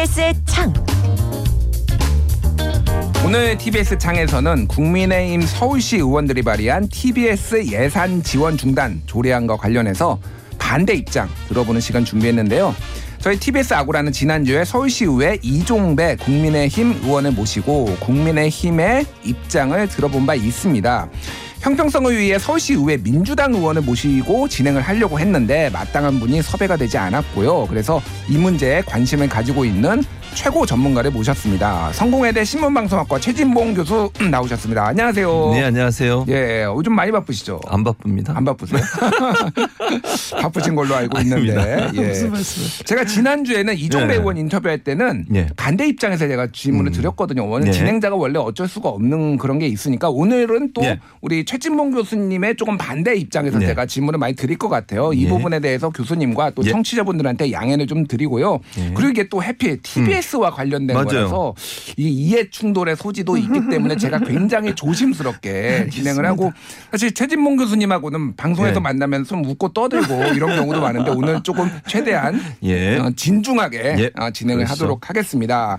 TBS의 창. 오늘 TBS 창에서는 국민의힘 서울시 의원들이 발의한 TBS 예산 지원 중단 조례안과 관련해서 반대 입장 들어보는 시간 준비했는데요. 저희 TBS 아고라는 지난주에 서울시의회 이종배 국민의힘 의원을 모시고 국민의힘의 입장을 들어본 바 있습니다. 형평성을 위해 서울시 의회 민주당 의원을 모시고 진행을 하려고 했는데 마땅한 분이 섭외가 되지 않았고요. 그래서 이 문제에 관심을 가지고 있는 최고 전문가를 모셨습니다. 성공회대 신문방송학과 최진봉 교수 나오셨습니다. 안녕하세요. 네, 안녕하세요. 예, 요즘 많이 바쁘시죠? 안 바쁩니다. 안 바쁘세요? 바쁘신 걸로 알고 있는데. 아닙니다. 예. 무슨 말씀? 제가 지난주에는 이종배 네. 의원 인터뷰할 때는 예. 반대 입장에서 제가 질문을 음. 드렸거든요. 오늘 예. 진행자가 원래 어쩔 수가 없는 그런 게 있으니까 오늘은 또 예. 우리 최진봉 교수님의 조금 반대 입장에서 네. 제가 질문을 많이 드릴 것 같아요. 이 예. 부분에 대해서 교수님과 또 예. 청취자분들한테 양해를 좀 드리고요. 예. 그리고 이게 또 해피 TBS와 관련된 맞아요. 거라서 이 이해 충돌의 소지도 있기 때문에 제가 굉장히 조심스럽게 진행을 하고 사실 최진봉 교수님하고는 방송에서 예. 만나면 좀 웃고 떠들고 이런 경우도 많은데 오늘 조금 최대한 예. 어, 진중하게 예. 어, 진행을 그러시죠. 하도록 하겠습니다.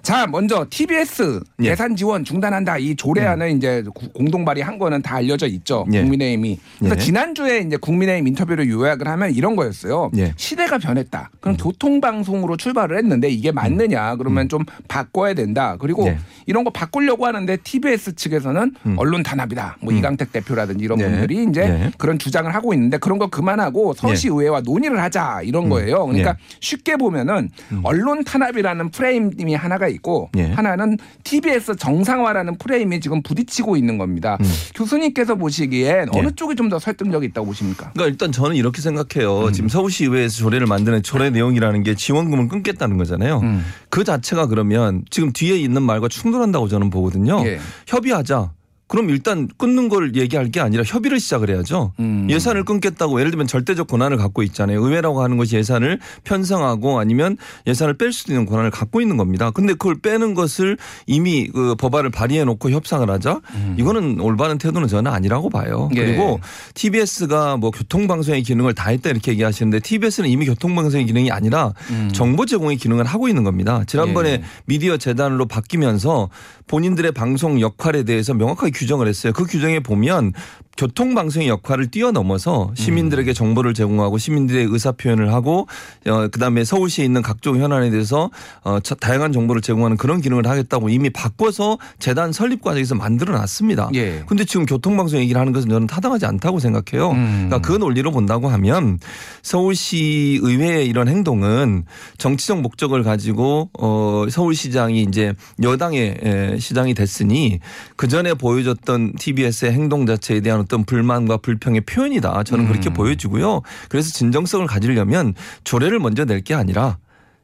예. 자, 먼저 TBS 예. 예산 지원 중단한다 이 조례안을 이제 구- 공동 발의한 거는 다 알려져 있죠. 예. 국민의힘이. 그래서 예. 지난주에 이제 국민의힘 인터뷰를 요약을 하면 이런 거였어요. 예. 시대가 변했다. 그럼 교통방송으로 출발을 했는데 이게 맞느냐? 그러면 좀 바꿔야 된다. 그리고 음. 예. 이런 거 바꾸려고 하는데 TBS 측에서는 언론 탄압이다. 뭐 이강택 대표라든지 이런 음. 예. 분들이 이제 예. 그런 주장을 하고 있는데 그런 거 그만하고 서울시 의회와 논의를 하자 이런 거예요. 그러니까 예. 쉽게 보면은 언론 탄압이라는 프레임이 하나가 있고 예. 하나는 TBS 정상화라는 프레임이 지금 부딪히고 있는 겁니다. 교수님께서 보시기엔 어느 음. 예. 쪽이 좀 더 설득력이 있다고 보십니까? 그러니까 일단 저는 이렇게 생각해요. 지금 서울시 의회에서 조례를 만드는 조례 내용이라는 게 지원금을 끊겠다는 거잖아요. 음. 그 자체가 그러면 지금 뒤에 있는 말과 충돌한다고 저는 보거든요. 예. 협의하자. 그럼 일단 끊는 걸 얘기할 게 아니라 협의를 시작을 해야죠. 음. 예산을 끊겠다고 예를 들면 절대적 권한을 갖고 있잖아요. 의회라고 하는 것이 예산을 편성하고 아니면 예산을 뺄 수도 있는 권한을 갖고 있는 겁니다. 근데 그걸 빼는 것을 이미 그 법안을 발의해 놓고 협상을 하자. 이거는 올바른 태도는 저는 아니라고 봐요. 음. 예. 그리고 TBS가 뭐 교통방송의 기능을 다 했다 이렇게 얘기하시는데 TBS는 이미 교통방송의 기능이 아니라 정보 제공의 기능을 하고 있는 겁니다. 지난번에 예. 미디어 재단으로 바뀌면서 본인들의 방송 역할에 대해서 명확하게 규정을 했어요. 그 규정에 보면 교통방송의 역할을 뛰어넘어서 시민들에게 정보를 제공하고 시민들의 의사 표현을 하고 어, 그다음에 서울시에 있는 각종 현안에 대해서 어, 자- 다양한 정보를 제공하는 그런 기능을 하겠다고 이미 바꿔서 재단 설립 과정에서 만들어 놨습니다. 예. 근데 지금 교통방송 얘기를 하는 것은 저는 타당하지 않다고 생각해요. 음. 그러니까 그 논리로 본다고 하면 서울시 의회의 이런 행동은 정치적 목적을 가지고 어 서울시장이 이제 여당의 에, 시장이 됐으니 그 전에 보여줬던 TBS의 행동 자체에 대한 어떤 불만과 불평의 표현이다. 저는 그렇게 음. 보여지고요. 그래서 진정성을 가지려면 조례를 먼저 낼 게 아니라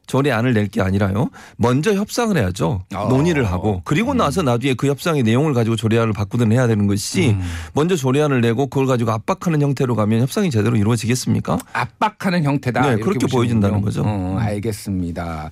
조례안을 낼 게 아니라요. 먼저 협상을 해야죠. 어. 논의를 하고 그리고 나서 나중에 그 협상의 내용을 가지고 조례안을 바꾸든 해야 되는 것이 음. 먼저 조례안을 내고 그걸 가지고 압박하는 형태로 가면 협상이 제대로 이루어지겠습니까? 압박하는 형태다. 네, 그렇게. 보여진다는 거죠. 어, 알겠습니다.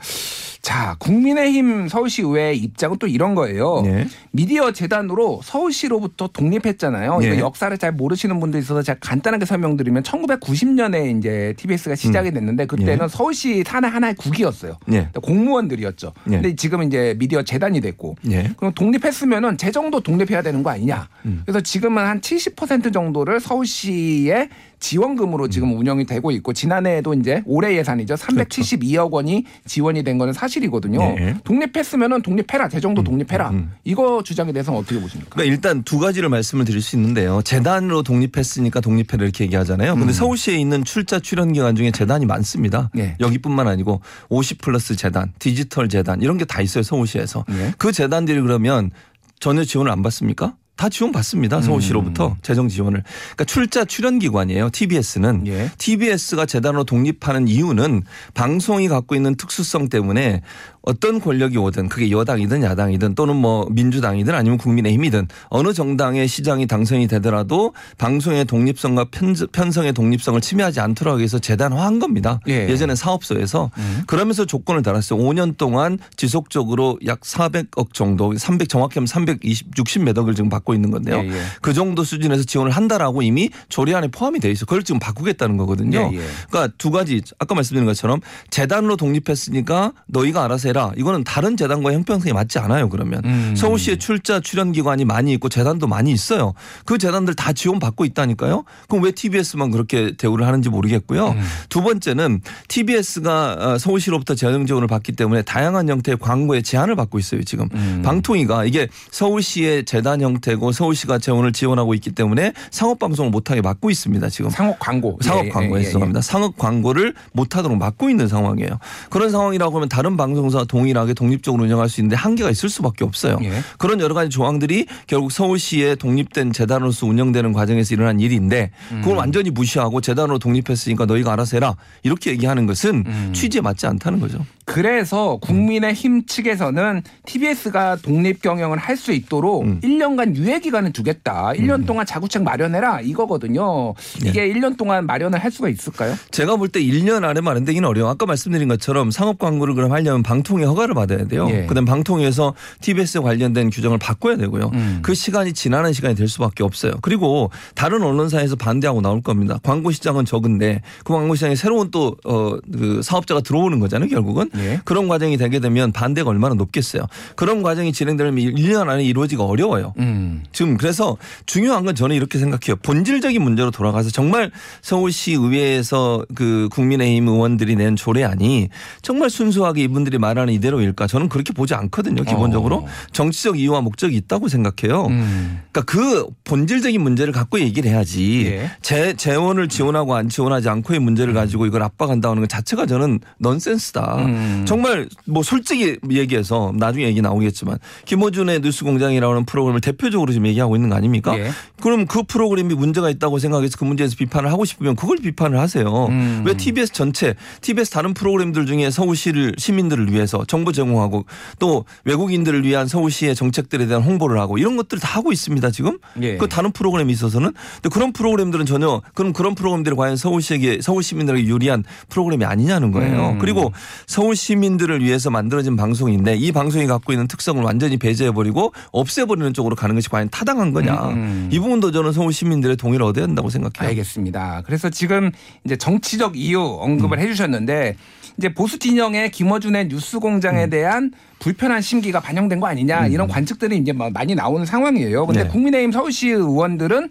자, 국민의힘 서울시의회 입장은 또 이런 거예요. 네. 미디어 재단으로 서울시로부터 독립했잖아요. 네. 이거 역사를 잘 모르시는 분도 있어서 제가 간단하게 설명드리면 1990년에 이제 TBS가 시작이 됐는데 그때는 네. 서울시 산하 하나의 국이었어요. 네. 공무원들이었죠. 네. 근데 지금은 이제 미디어 재단이 됐고 네. 그럼 독립했으면은 재정도 독립해야 되는 거 아니냐. 음. 그래서 지금은 한 70% 정도를 서울시의 지원금으로 지금 운영이 되고 있고 지난해에도 이제 올해 예산이죠. 372억 원이 지원이 된 거는 사실이거든요. 그렇죠. 네. 독립했으면은 독립해라. 재정도 독립해라. 음. 이거 주장에 대해서는 어떻게 보십니까? 그러니까 일단 두 가지를 말씀을 드릴 수 있는데요. 재단으로 독립했으니까 독립해라 이렇게 얘기하잖아요. 근데 서울시에 있는 출자 출연 기관 중에 재단이 많습니다. 네. 여기뿐만 아니고 50 플러스 재단, 디지털 재단 이런 게 다 있어요. 서울시에서. 네. 그 재단들이 그러면 전혀 지원을 안 받습니까? 다 지원 받습니다. 서울시로부터 재정 지원을. 그러니까 출자 출연 기관이에요. TBS는. 예. TBS가 재단으로 독립하는 이유는 방송이 갖고 있는 특수성 때문에 어떤 권력이 오든 그게 여당이든 야당이든 또는 뭐 민주당이든 아니면 국민의힘이든 어느 정당의 시장이 당선이 되더라도 방송의 독립성과 편성의 독립성을 침해하지 않도록 하기 위해서 재단화한 겁니다. 예. 예전에 사업소에서 그러면서 조건을 달았어요. 5년 동안 지속적으로 약 400억 정도 300 정확히 하면 320 60몇 억을 지금 받고 받고 있는 건데요. 예, 예. 그 정도 수준에서 지원을 한다라고 이미 조례안에 포함이 돼 있어. 그걸 지금 바꾸겠다는 거거든요. 예, 예. 그러니까 두 가지 아까 말씀드린 것처럼 재단으로 독립했으니까 너희가 알아서 해라. 이거는 다른 재단과 형평성이 맞지 않아요. 그러면 음. 서울시에 출자 출연 기관이 많이 있고 재단도 많이 있어요. 그 재단들 다 지원 받고 있다니까요. 그럼 왜 TBS만 그렇게 대우를 하는지 모르겠고요. 음. 두 번째는 TBS가 어, 서울시로부터 재정 지원을 받기 때문에 다양한 형태의 광고에 제한을 받고 있어요. 지금 음. 방통위가 이게 서울시의 재단 형태 고 서울시가 재원을 지원하고 있기 때문에 상업 방송을 못하게 막고 있습니다. 지금 상업 광고. 상업 예, 광고에 예, 예, 죄송합니다. 상업 광고를 못하도록 막고 있는 상황이에요. 그런 상황이라고 하면 다른 방송사와 동일하게 독립적으로 운영할 수 있는데 한계가 있을 수밖에 없어요. 예. 그런 여러 가지 조항들이 결국 서울시의 독립된 재단으로서 운영되는 과정에서 일어난 일인데 음. 그걸 완전히 무시하고 재단으로 독립했으니까 너희가 알아서 해라 이렇게 얘기하는 것은 음. 취지에 맞지 않다는 거죠. 그래서 국민의힘 측에서는 TBS가 독립 경영을 할 수 있도록 음. 1년간 유예 기간을 두겠다. 1년 동안 자구책 마련해라 이거거든요. 네. 이게 1년 동안 마련을 할 수가 있을까요? 제가 볼 때 1년 안에 마련되기는 어려워. 아까 말씀드린 것처럼 상업 광고를 그럼 하려면 방통위 허가를 받아야 돼요. 예. 그다음 방통위에서 TBS 관련된 규정을 바꿔야 되고요. 음. 그 시간이 지나는 시간이 될 수밖에 없어요. 그리고 다른 언론사에서 반대하고 나올 겁니다. 광고 시장은 적은데 그 광고 시장에 새로운 또 어, 그 사업자가 들어오는 거잖아요. 결국은 예. 그런 과정이 되게 되면 반대가 얼마나 높겠어요. 그런 과정이 진행되려면 1년 안에 이루어지기가 어려워요. 음. 지금 그래서 중요한 건 저는 이렇게 생각해요. 본질적인 문제로 돌아가서 정말 서울시 의회에서 그 국민의힘 의원들이 낸 조례안이 정말 순수하게 이분들이 말하는 이대로일까? 저는 그렇게 보지 않거든요. 기본적으로 어. 정치적 이유와 목적이 있다고 생각해요. 음. 그러니까 그 본질적인 문제를 갖고 얘기를 해야지 예. 재, 재원을 지원하고 안 지원하지 않고의 문제를 가지고 이걸 압박한다는 것 자체가 저는 넌센스다. 음. 정말 뭐 솔직히 얘기해서 나중에 얘기 나오겠지만 김호준의 뉴스공장이라는 프로그램을 대표적으로 지금 얘기하고 있는 거 아닙니까? 예. 그럼 그 프로그램이 문제가 있다고 생각해서 그 문제에서 비판을 하고 싶으면 그걸 비판을 하세요. 음. 왜 TBS 전체 TBS 다른 프로그램들 중에 서울시를 시민들을 위해서 정보 제공하고 또 외국인들을 위한 서울시의 정책들에 대한 홍보를 하고 이런 것들 다 하고 있습니다 지금. 예. 그 다른 프로그램이 있어서는 근데 그런 프로그램들은 전혀 그럼 그런 프로그램들이 과연 서울시에게 서울 시민들에게 유리한 프로그램이 아니냐는 거예요. 음. 그리고 서울 시민들을 위해서 만들어진 방송인데 이 방송이 갖고 있는 특성을 완전히 배제해버리고 없애버리는 쪽으로 가는 것이 과연 타당한 거냐. 음, 음. 이 부분도 저는 서울 시민들의 동의를 얻어야 한다고 생각해요. 알겠습니다. 그래서 지금 이제 정치적 이유 음. 언급을 해주셨는데 이제 보수 진영의 김어준의 뉴스공장에 음. 대한 불편한 심기가 반영된 거 아니냐 이런 관측들이 이제 막 많이 나오는 상황이에요. 근데 네. 음. 국민의힘 서울시 의원들은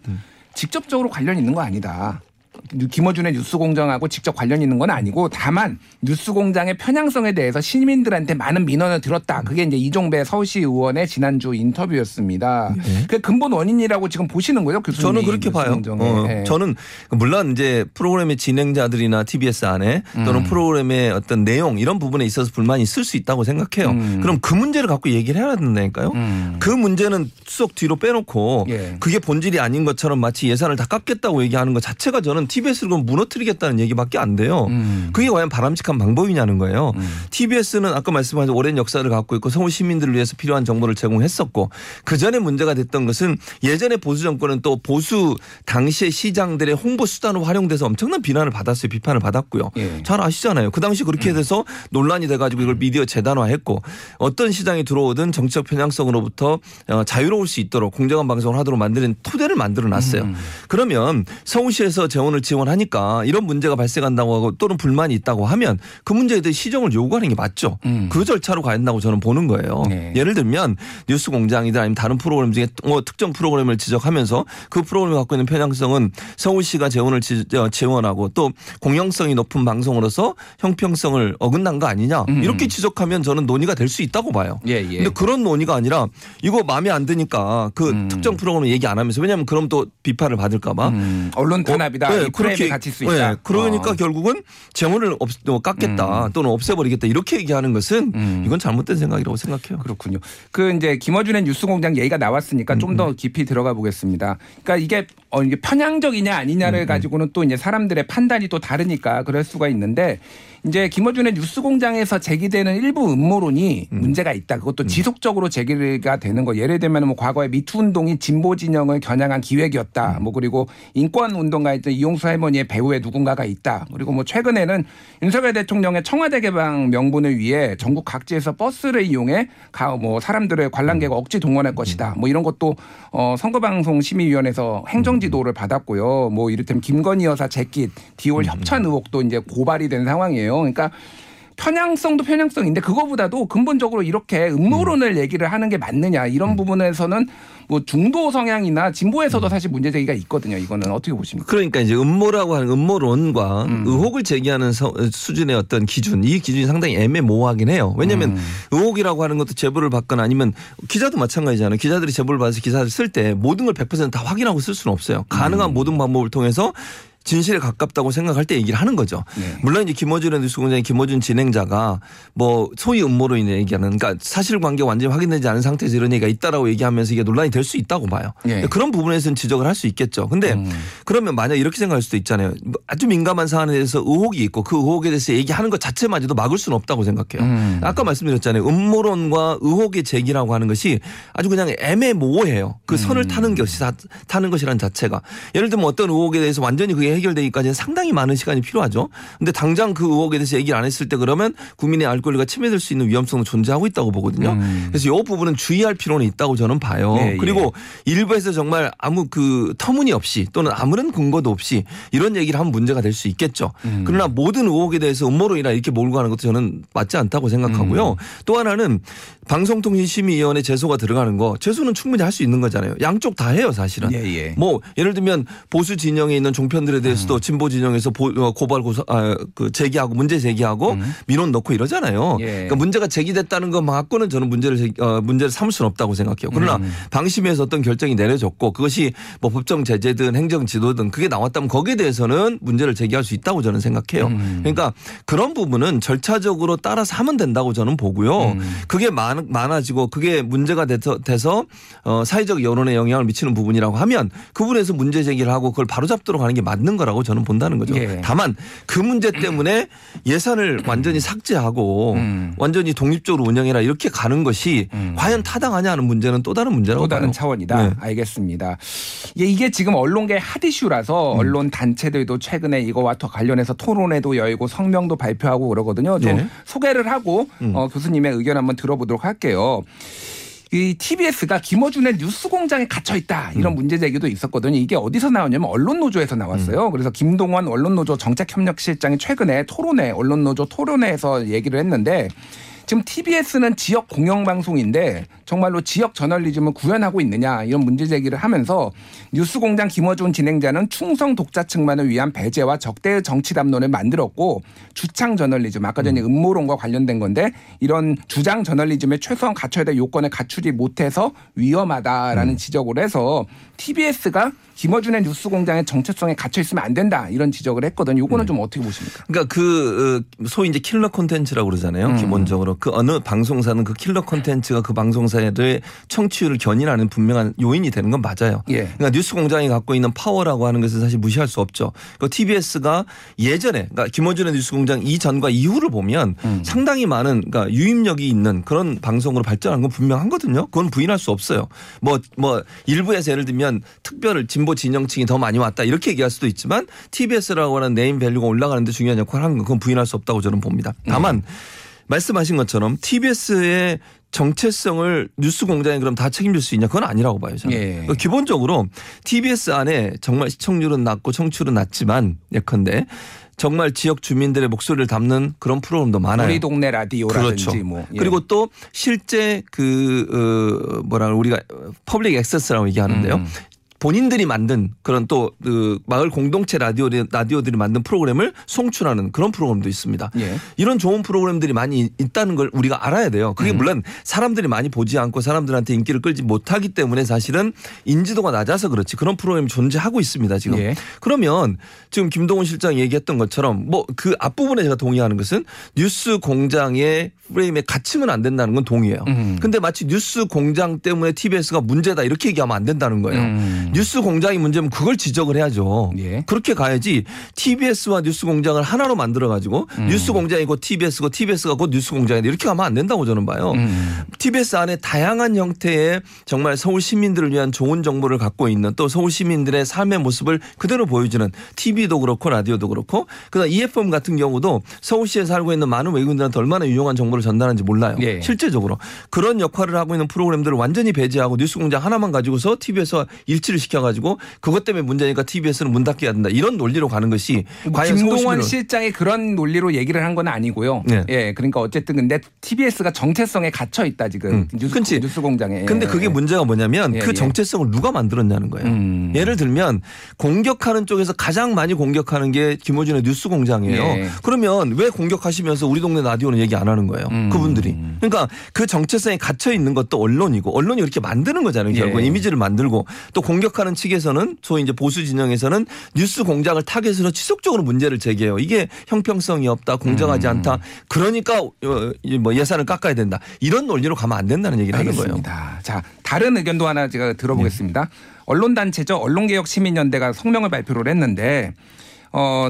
직접적으로 관련 있는 거 아니다. 김어준의 뉴스공장하고 직접 관련 있는 건 아니고 다만 뉴스공장의 편향성에 대해서 시민들한테 많은 민원을 들었다. 그게 이제 이종배 서울시 의원의 지난주 인터뷰였습니다. 그 근본 원인이라고 지금 보시는 거죠, 교수님? 네. 저는 그렇게 봐요. 어, 예. 저는 물론 이제 프로그램의 진행자들이나 TBS 안에 또는 음. 프로그램의 어떤 내용 이런 부분에 있어서 불만이 있을 수 있다고 생각해요. 음. 그럼 그 문제를 갖고 얘기를 해야 된다니까요. 음. 그 문제는 쏙 뒤로 빼놓고 예. 그게 본질이 아닌 것처럼 마치 예산을 다 깎겠다고 얘기하는 것 자체가 저는 TBS를 그럼 무너뜨리겠다는 얘기밖에 안 돼요. 음. 그게 과연 바람직한 방법이냐는 거예요. TBS는 아까 말씀하신 오랜 역사를 갖고 있고 서울 시민들을 위해서 필요한 정보를 제공했었고 그 전에 문제가 됐던 것은 예전에 보수 정권은 또 보수 당시의 시장들의 홍보 수단으로 활용돼서 엄청난 비난을 받았어요. 비판을 받았고요. 예. 잘 아시잖아요. 그 당시 그렇게 돼서 논란이 돼가지고 이걸 미디어 재단화했고 어떤 시장이 들어오든 정치적 편향성으로부터 어, 자유로울 수 있도록 공정한 방송을 하도록 만드는 토대를 만들어 놨어요. 그러면 서울시에서 재원을 지원하니까 이런 문제가 발생한다고 하고 또는 불만이 있다고 하면 그 문제에 대해 시정을 요구하는 게 맞죠. 음. 그 절차로 가야 된다고 저는 보는 거예요. 네. 예를 들면 뉴스 공장이든 아니면 다른 프로그램 중에 뭐 특정 프로그램을 지적하면서 그 프로그램이 갖고 있는 편향성은 서울시가 재원을 지, 어, 지원하고 또 공영성이 높은 방송으로서 형평성을 어긋난 거 아니냐 음. 이렇게 지적하면 저는 논의가 될 수 있다고 봐요. 예, 예. 근데 그런 논의가 아니라 이거 마음에 안 드니까 그 음. 특정 프로그램 얘기 안 하면서 왜냐하면 그럼 또 비판을 받을까 봐 음, 언론 탄압이다. 어, 이 프레임에 갇힐 수 있다. 네, 그러니까 어. 결국은 재원을 없, 어, 깎겠다 또는 없애버리겠다 이렇게 얘기하는 것은 음. 이건 잘못된 생각이라고 생각해요. 그렇군요. 그 이제 김어준의 뉴스공장 얘기가 나왔으니까 좀 음, 더 깊이 들어가 보겠습니다. 그러니까 이게 어 이게 편향적이냐 아니냐를 음, 가지고는 또 이제 사람들의 판단이 또 다르니까 그럴 수가 있는데 이제 김어준의 뉴스공장에서 제기되는 일부 음모론이 음. 문제가 있다. 그것도 지속적으로 제기가 되는 거. 예를 들면 뭐 과거에 미투 운동이 진보 진영을 겨냥한 기획이었다. 뭐 그리고 인권 운동가였던 이용수 할머니의 배후에 누군가가 있다. 그리고 뭐 최근에는 윤석열 대통령의 청와대 개방 명분을 위해 전국 각지에서 버스를 이용해 가뭐 사람들을 관람객을 억지 동원할 것이다. 뭐 이런 것도 어 선거방송 심의위원회에서 행정지도를 받았고요. 뭐 이를테면 김건희 여사 재킷 디올 협찬 의혹도 이제 고발이 된 상황이에요. 그러니까 편향성도 편향성인데 그거보다도 근본적으로 이렇게 음모론을 얘기를 하는 게 맞느냐 이런 부분에서는 뭐 중도 성향이나 진보에서도 사실 문제 제기가 있거든요. 이거는 어떻게 보십니까? 그러니까 이제 음모라고 하는 음모론과 음. 의혹을 제기하는 서- 수준의 어떤 기준 이 기준이 상당히 애매모호하긴 해요. 왜냐하면 음. 의혹이라고 하는 것도 제보를 받거나 아니면 기자도 마찬가지잖아요. 기자들이 제보를 받아서 기사를 쓸 때 모든 걸 100%다 확인하고 쓸 수는 없어요. 가능한 음. 모든 방법을 통해서 진실에 가깝다고 생각할 때 얘기를 하는 거죠. 네. 물론 이제 김어준의 뉴스공장의 김어준 진행자가 뭐 소위 음모로 인해 얘기하는 그러니까 사실관계 완전히 확인되지 않은 상태에서 이런 얘기가 있다라고 얘기하면서 이게 논란이 될 수 있다고 봐요. 예. 그런 부분에서는 지적을 할 수 있겠죠. 근데 음. 그러면 만약 이렇게 생각할 수도 있잖아요. 뭐 아주 민감한 사안에 대해서 의혹이 있고 그 의혹에 대해서 얘기하는 것 자체마저도 막을 수는 없다고 생각해요. 음. 아까 말씀드렸잖아요. 음모론과 의혹의 제기라고 하는 것이 아주 그냥 애매모호해요. 그 선을 음. 타는 것이 다- 타는 것이라는 자체가 예를 들면 어떤 의혹에 대해서 완전히 그게 해결되기까지는 상당히 많은 시간이 필요하죠. 근데 당장 그 의혹에 대해서 얘기를 안 했을 때 그러면 국민의 알 권리가 침해될 수 있는 위험성도 존재하고 있다고 보거든요. 음. 그래서 이 부분은 주의할 필요는 있다고 저는 봐요. 예, 예. 그리고 일부에서 정말 아무 그 터무니없이 또는 아무런 근거도 없이 이런 얘기를 하면 문제가 될 수 있겠죠. 음. 그러나 모든 의혹에 대해서 음모론이나 이렇게 몰고 가는 것도 저는 맞지 않다고 생각하고요. 음. 또 하나는 방송통신심의위원회 제소가 들어가는 거 제소는 충분히 할 수 있는 거잖아요. 양쪽 다 해요 사실은. 예, 예. 뭐 예를 들면 보수 진영에 있는 종편들에 음. 대해서도 진보 진영에서 보- 어, 고발 고소 아, 그 제기하고 문제 제기하고 민원 넣고 이러잖아요. 음. 예. 그러니까 문제가 제기됐다는 것 갖고는 저는 문제를 제기- 어, 문제를 삼을 수는 없다고 생각해요. 그러나 음. 방심에서 어떤 결정이 내려졌고 그것이 뭐 법정 제재든 행정 지도든 그게 나왔다면 거기에 대해서는 문제를 제기할 수 있다고 저는 생각해요. 음. 그러니까 그런 부분은 절차적으로 따라서 하면 된다고 저는 보고요. 음. 그게 많, 많아지고 그게 문제가 돼서, 돼서 어, 사회적 여론에 영향을 미치는 부분이라고 하면 그 부분에서 문제 제기를 하고 그걸 바로잡도록 하는 게 맞는 거라고 저는 본다는 거죠. 예. 다만 그 문제 때문에 예산을 완전히 삭제하고 음. 완전히 독립적으로 운영해라 이렇게 가는 것이 과연 타당하냐 하는 문제는 또 다른 문제라고 또 다른 봐요. 차원이다. 네. 알겠습니다. 예, 이게 지금 언론계 핫 이슈라서 음. 언론 단체들도 최근에 이거와 더 관련해서 토론회도 열고 성명도 발표하고 그러거든요. 좀 네. 소개를 하고 음. 어, 교수님의 의견 한번 들어보도록 할게요. 이 TBS가 김어준의 뉴스 공장에 갇혀 있다 이런 음. 문제 제기도 있었거든요. 이게 어디서 나왔냐면 언론 노조에서 음. 나왔어요. 그래서 김동원 언론 노조 정책협력실장이 최근에 토론회 언론 노조 토론회에서 얘기를 했는데 지금 TBS는 지역 공영방송인데 정말로 지역 저널리즘을 구현하고 있느냐 이런 문제 제기를 하면서 뉴스공장 김어준 진행자는 충성 독자층만을 위한 배제와 적대의 정치 담론을 만들었고 주창 저널리즘 아까 전에 음모론과 관련된 건데 이런 주장 저널리즘에 최소한 갖춰야 될 요건을 갖추지 못해서 위험하다라는 지적을 해서 TBS가 김어준의 뉴스공장의 정체성에 갇혀 있으면 안 된다 이런 지적을 했거든요. 요거는 좀 어떻게 보십니까? 그러니까 그 어, 소위 이제 킬러 콘텐츠라고 그러잖아요. 음. 기본적으로 그 어느 방송사는 그 킬러 콘텐츠가 그 방송사의 청취율을 견인하는 분명한 요인이 되는 건 맞아요. 예. 그러니까 뉴스 공장이 갖고 있는 파워라고 하는 것은 사실 무시할 수 없죠. 그 TBS가 예전에 그러니까 김어준의 뉴스 공장 이전과 이후를 보면 음. 상당히 많은 그러니까 유입력이 있는 그런 방송으로 발전한 건 분명한거든요. 그건 부인할 수 없어요. 뭐뭐 일부에서 예를 들면 특별 진보 진영층이 더 많이 왔다 이렇게 얘기할 수도 있지만 TBS라고 하는 네임 밸류가 올라가는데 중요한 역할을 하는 건 그건 부인할 수 없다고 저는 봅니다. 다만 말씀하신 것처럼 TBS의 정체성을 뉴스 공장이 그럼 다 책임질 수 있냐? 그건 아니라고 봐요. 저는. 예. 그러니까 기본적으로 TBS 안에 정말 시청률은 낮고 청취율은 낮지만 예컨대 정말 지역 주민들의 목소리를 담는 그런 프로그램도 많아요. 우리 동네 라디오라든지 그렇죠. 뭐 예. 그리고 또 실제 그 어, 뭐라 우리가 public access라고 얘기하는데요. 음. 본인들이 만든 그런 또 그 마을 공동체 라디오 라디오들이 만든 프로그램을 송출하는 그런 프로그램도 있습니다. 예. 이런 좋은 프로그램들이 많이 있다는 걸 우리가 알아야 돼요. 그게 음. 물론 사람들이 많이 보지 않고 사람들한테 인기를 끌지 못하기 때문에 사실은 인지도가 낮아서 그렇지 그런 프로그램이 존재하고 있습니다. 지금. 예. 그러면 지금 김동훈 실장이 얘기했던 것처럼 뭐 그 앞부분에 제가 동의하는 것은 뉴스 공장의 프레임에 갇히면 안 된다는 건 동의해요. 음. 근데 마치 뉴스 공장 때문에 TBS가 문제다 이렇게 얘기하면 안 된다는 거예요. 음. 뉴스 공장이 문제면 그걸 지적을 해야죠. 예. 그렇게 가야지 TBS와 뉴스 공장을 하나로 만들어 가지고 음. 뉴스 공장이 곧 TBS고 TBS가 곧 뉴스 공장인데 이렇게 가면 안 된다고 저는 봐요. 음. TBS 안에 다양한 형태의 정말 서울 시민들을 위한 좋은 정보를 갖고 있는 또 서울 시민들의 삶의 모습을 그대로 보여주는 TV도 그렇고 라디오도 그렇고 그다음 EFM 같은 경우도 서울시에 살고 있는 많은 외국인들한테 얼마나 유용한 정보를 전달하는지 몰라요. 예. 실제적으로 그런 역할을 하고 있는 프로그램들을 완전히 배제하고 뉴스 공장 하나만 가지고서 TBS와 일치 를 시켜가지고 그것 때문에 문제니까 TBS는 문 닫게 해야 된다 이런 논리로 가는 것이 뭐 과연 김동원 실장이 그런 논리로 얘기를 한 건 아니고요. 네. 예, 그러니까 어쨌든 근데 TBS가 정체성에 갇혀 있다 지금 음. 뉴스, 그치. 뉴스 공장에. 근데 그게 문제가 뭐냐면 예, 그 예. 정체성을 누가 만들었냐는 거예요. 음. 예를 들면 공격하는 쪽에서 가장 많이 공격하는 게 김호준의 뉴스 공장이에요. 예. 그러면 왜 공격하시면서 우리 동네 라디오는 얘기 안 하는 거예요. 음. 그분들이. 그러니까 그 정체성에 갇혀 있는 것도 언론이고 언론이 그렇게 만드는 거잖아요. 결국 예. 이미지를 만들고 또 공격 하는 측에서는 소위 이제 보수 진영에서는 뉴스 공장을 타겟으로 지속적으로 문제를 제기해요. 이게 형평성이 없다, 공정하지 음. 않다. 그러니까 어, 이뭐 예산을 깎아야 된다. 이런 논리로 가면 안 된다는 얘기를 하는 거예요. 알겠습니다. 자, 다른 의견도 하나 제가 들어보겠습니다. 언론단체죠. 언론개혁시민연대가 성명을 발표를 했는데, 어,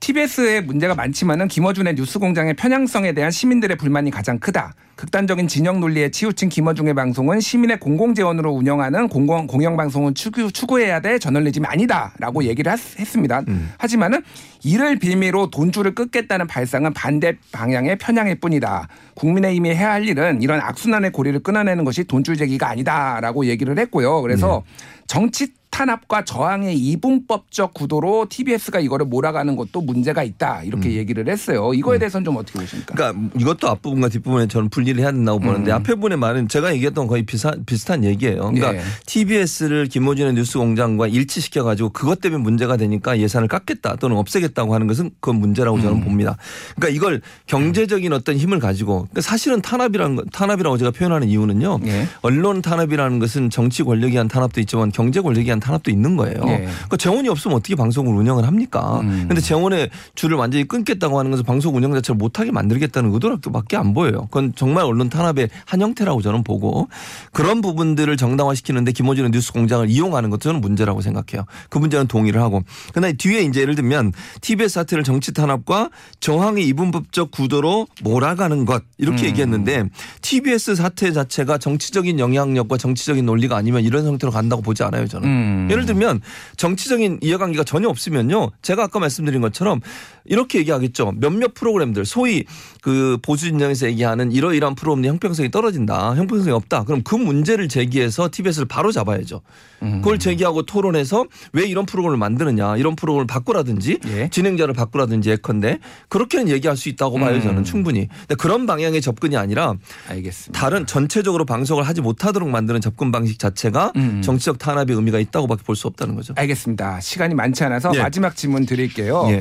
TBS의 문제가 많지만은 김어준의 뉴스공장의 편향성에 대한 시민들의 불만이 가장 크다. 극단적인 진영 논리에 치우친 김어준의 방송은 시민의 공공재원으로 운영하는 공공 공영방송은 추구, 추구해야 될 저널리즘이 아니다라고 얘기를 했, 습니다 하지만은 이를 빌미로 돈줄을 끊겠다는 발상은 반대 방향의 편향일 뿐이다. 국민의힘이 해야 할 일은 이런 악순환의 고리를 끊어내는 것이 돈줄 제기가 아니다라고 얘기를 했고요. 그래서 정치 탄압과 저항의 이분법적 구도로 TBS가 이거를 몰아가는 것도 문제가 있다 이렇게 얘기를 했어요. 이거에 대해서는 좀 어떻게 보십니까? 그러니까 이것도 앞부분과 뒷부분에 저는 분리를 해야 된다고 보는데 앞에 부분의 말은 제가 얘기했던 거의 비슷한, 비슷한 얘기예요. 그러니까 예. TBS를 김호준의 뉴스공장과 일치시켜 가지고 그것 때문에 문제가 되니까 예산을 깎겠다 또는 없애겠다고 하는 것은 그건 문제라고 저는 봅니다. 그러니까 이걸 경제적인 어떤 힘을 가지고 그러니까 사실은 탄압이라는 거, 탄압이라고 제가 표현하는 이유는요. 예. 언론 탄압이라는 것은 정치 권력이 한 탄압도 있지만 경제 권력이 한 탄압도 있는 거예요. 예. 그러니까 재원이 없으면 어떻게 방송을 운영을 합니까? 음. 근데 재원의 줄을 완전히 끊겠다고 하는 것은 방송 운영 자체를 못하게 만들겠다는 의도밖에 안 보여요. 그건 정말 언론 탄압의 한 형태라고 저는 보고 그런 부분들을 정당화시키는데 김호준의 뉴스 공장을 이용하는 것도 저는 문제라고 생각해요. 그 문제는 동의를 하고. 그러나 뒤에 이제 예를 들면 TBS 사태를 정치 탄압과 저항의 이분법적 구도로 몰아가는 것 이렇게 음. 얘기했는데 TBS 사태 자체가 정치적인 영향력과 정치적인 논리가 아니면 이런 형태로 간다고 보지 않아요 저는. 음. 예를 들면 정치적인 이해관계가 전혀 없으면요. 제가 아까 말씀드린 것처럼 이렇게 얘기하겠죠. 몇몇 프로그램들 소위 그 보수 진영에서 얘기하는 이러이러한 프로그램의 형평성이 떨어진다. 형평성이 없다. 그럼 그 문제를 제기해서 TBS를 바로 잡아야죠. 음. 그걸 제기하고 토론해서 왜 이런 프로그램을 만드느냐. 이런 프로그램을 바꾸라든지 예. 진행자를 바꾸라든지 예컨대 그렇게는 얘기할 수 있다고 봐요. 음. 저는 충분히. 근데 그런 방향의 접근이 아니라 알겠습니다. 다른 전체적으로 방송을 하지 못하도록 만드는 접근 방식 자체가 음. 정치적 탄압의 의미가 있다 고밖에 볼 수 없다는 거죠. 알겠습니다. 시간이 많지 않아서 예. 마지막 질문 드릴게요. 예.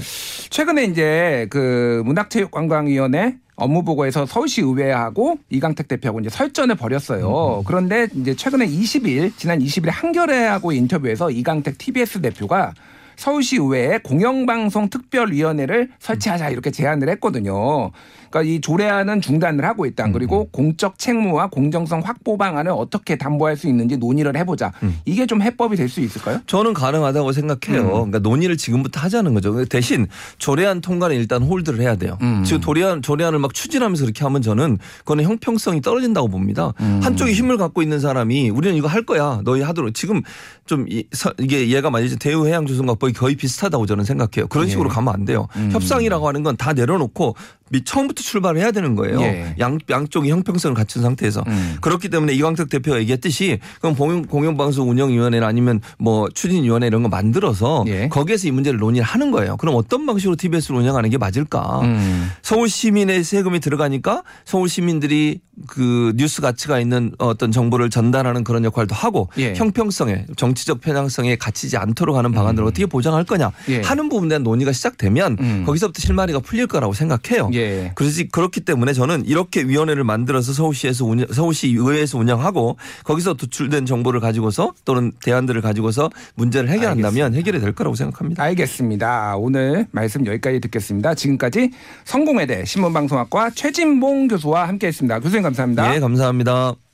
최근에 이제 그 문학체육관광위원회 업무 보고에서 서울시 의회하고 이강택 대표하고 이제 설전을 벌였어요. 그런데 이제 최근에 20일 지난 20일 한겨레하고 인터뷰에서 이강택 TBS 대표가 서울시 의회에 공영방송 특별위원회를 설치하자 이렇게 제안을 했거든요. 그러니까 이 조례안은 중단을 하고 있다. 그리고 공적 책무와 공정성 확보 방안을 어떻게 담보할 수 있는지 논의를 해보자. 이게 좀 해법이 될 수 있을까요? 저는 가능하다고 생각해요. 음. 그러니까 논의를 지금부터 하자는 거죠. 대신 조례안 통과는 일단 홀드를 해야 돼요. 음. 지금 조례안, 조례안을 막 추진하면서 그렇게 하면 저는 그거는 형평성이 떨어진다고 봅니다. 음. 한쪽이 힘을 갖고 있는 사람이 우리는 이거 할 거야. 너희 하도록 지금 좀 이- 서- 이게 얘가 말이죠. 대우해양조선각법이 거의 비슷하다고 저는 생각해요. 그런 식으로 예. 가면 안 돼요. 음. 협상이라고 하는 건 다 내려놓고 미- 처음부터 출발을 해야 되는 거예요. 예. 양, 양쪽이 형평성을 갖춘 상태에서. 음. 그렇기 때문에 이광택 대표가 얘기했듯이 그럼 공영, 공영방송 운영위원회나 아니면 뭐 추진위원회 이런 거 만들어서 예. 거기에서 이 문제를 논의를 하는 거예요. 그럼 어떤 방식으로 TBS를 운영하는 게 맞을까? 음. 서울 시민의 세금이 들어가니까 서울 시민들이 그 뉴스 가치가 있는 어떤 정보를 전달하는 그런 역할도 하고 예. 형평성에 정치적 편향성에 갇히지 않도록 하는 방안들을 어떻게 보장할 거냐 예. 하는 부분에 대한 논의가 시작되면 음. 거기서부터 실마리가 풀릴 거라고 생각해요. 예. 그렇지 그렇기 때문에 저는 이렇게 위원회를 만들어서 서울시에서 운영, 서울시 의회에서 운영하고 거기서 도출된 정보를 가지고서 또는 대안들을 가지고서 문제를 해결한다면 해결이 될 거라고 생각합니다. 알겠습니다. 오늘 말씀 여기까지 듣겠습니다. 지금까지 성공회대 신문방송학과 최진봉 교수와 함께했습니다. 교수님 감사합니다. 예, 감사합니다.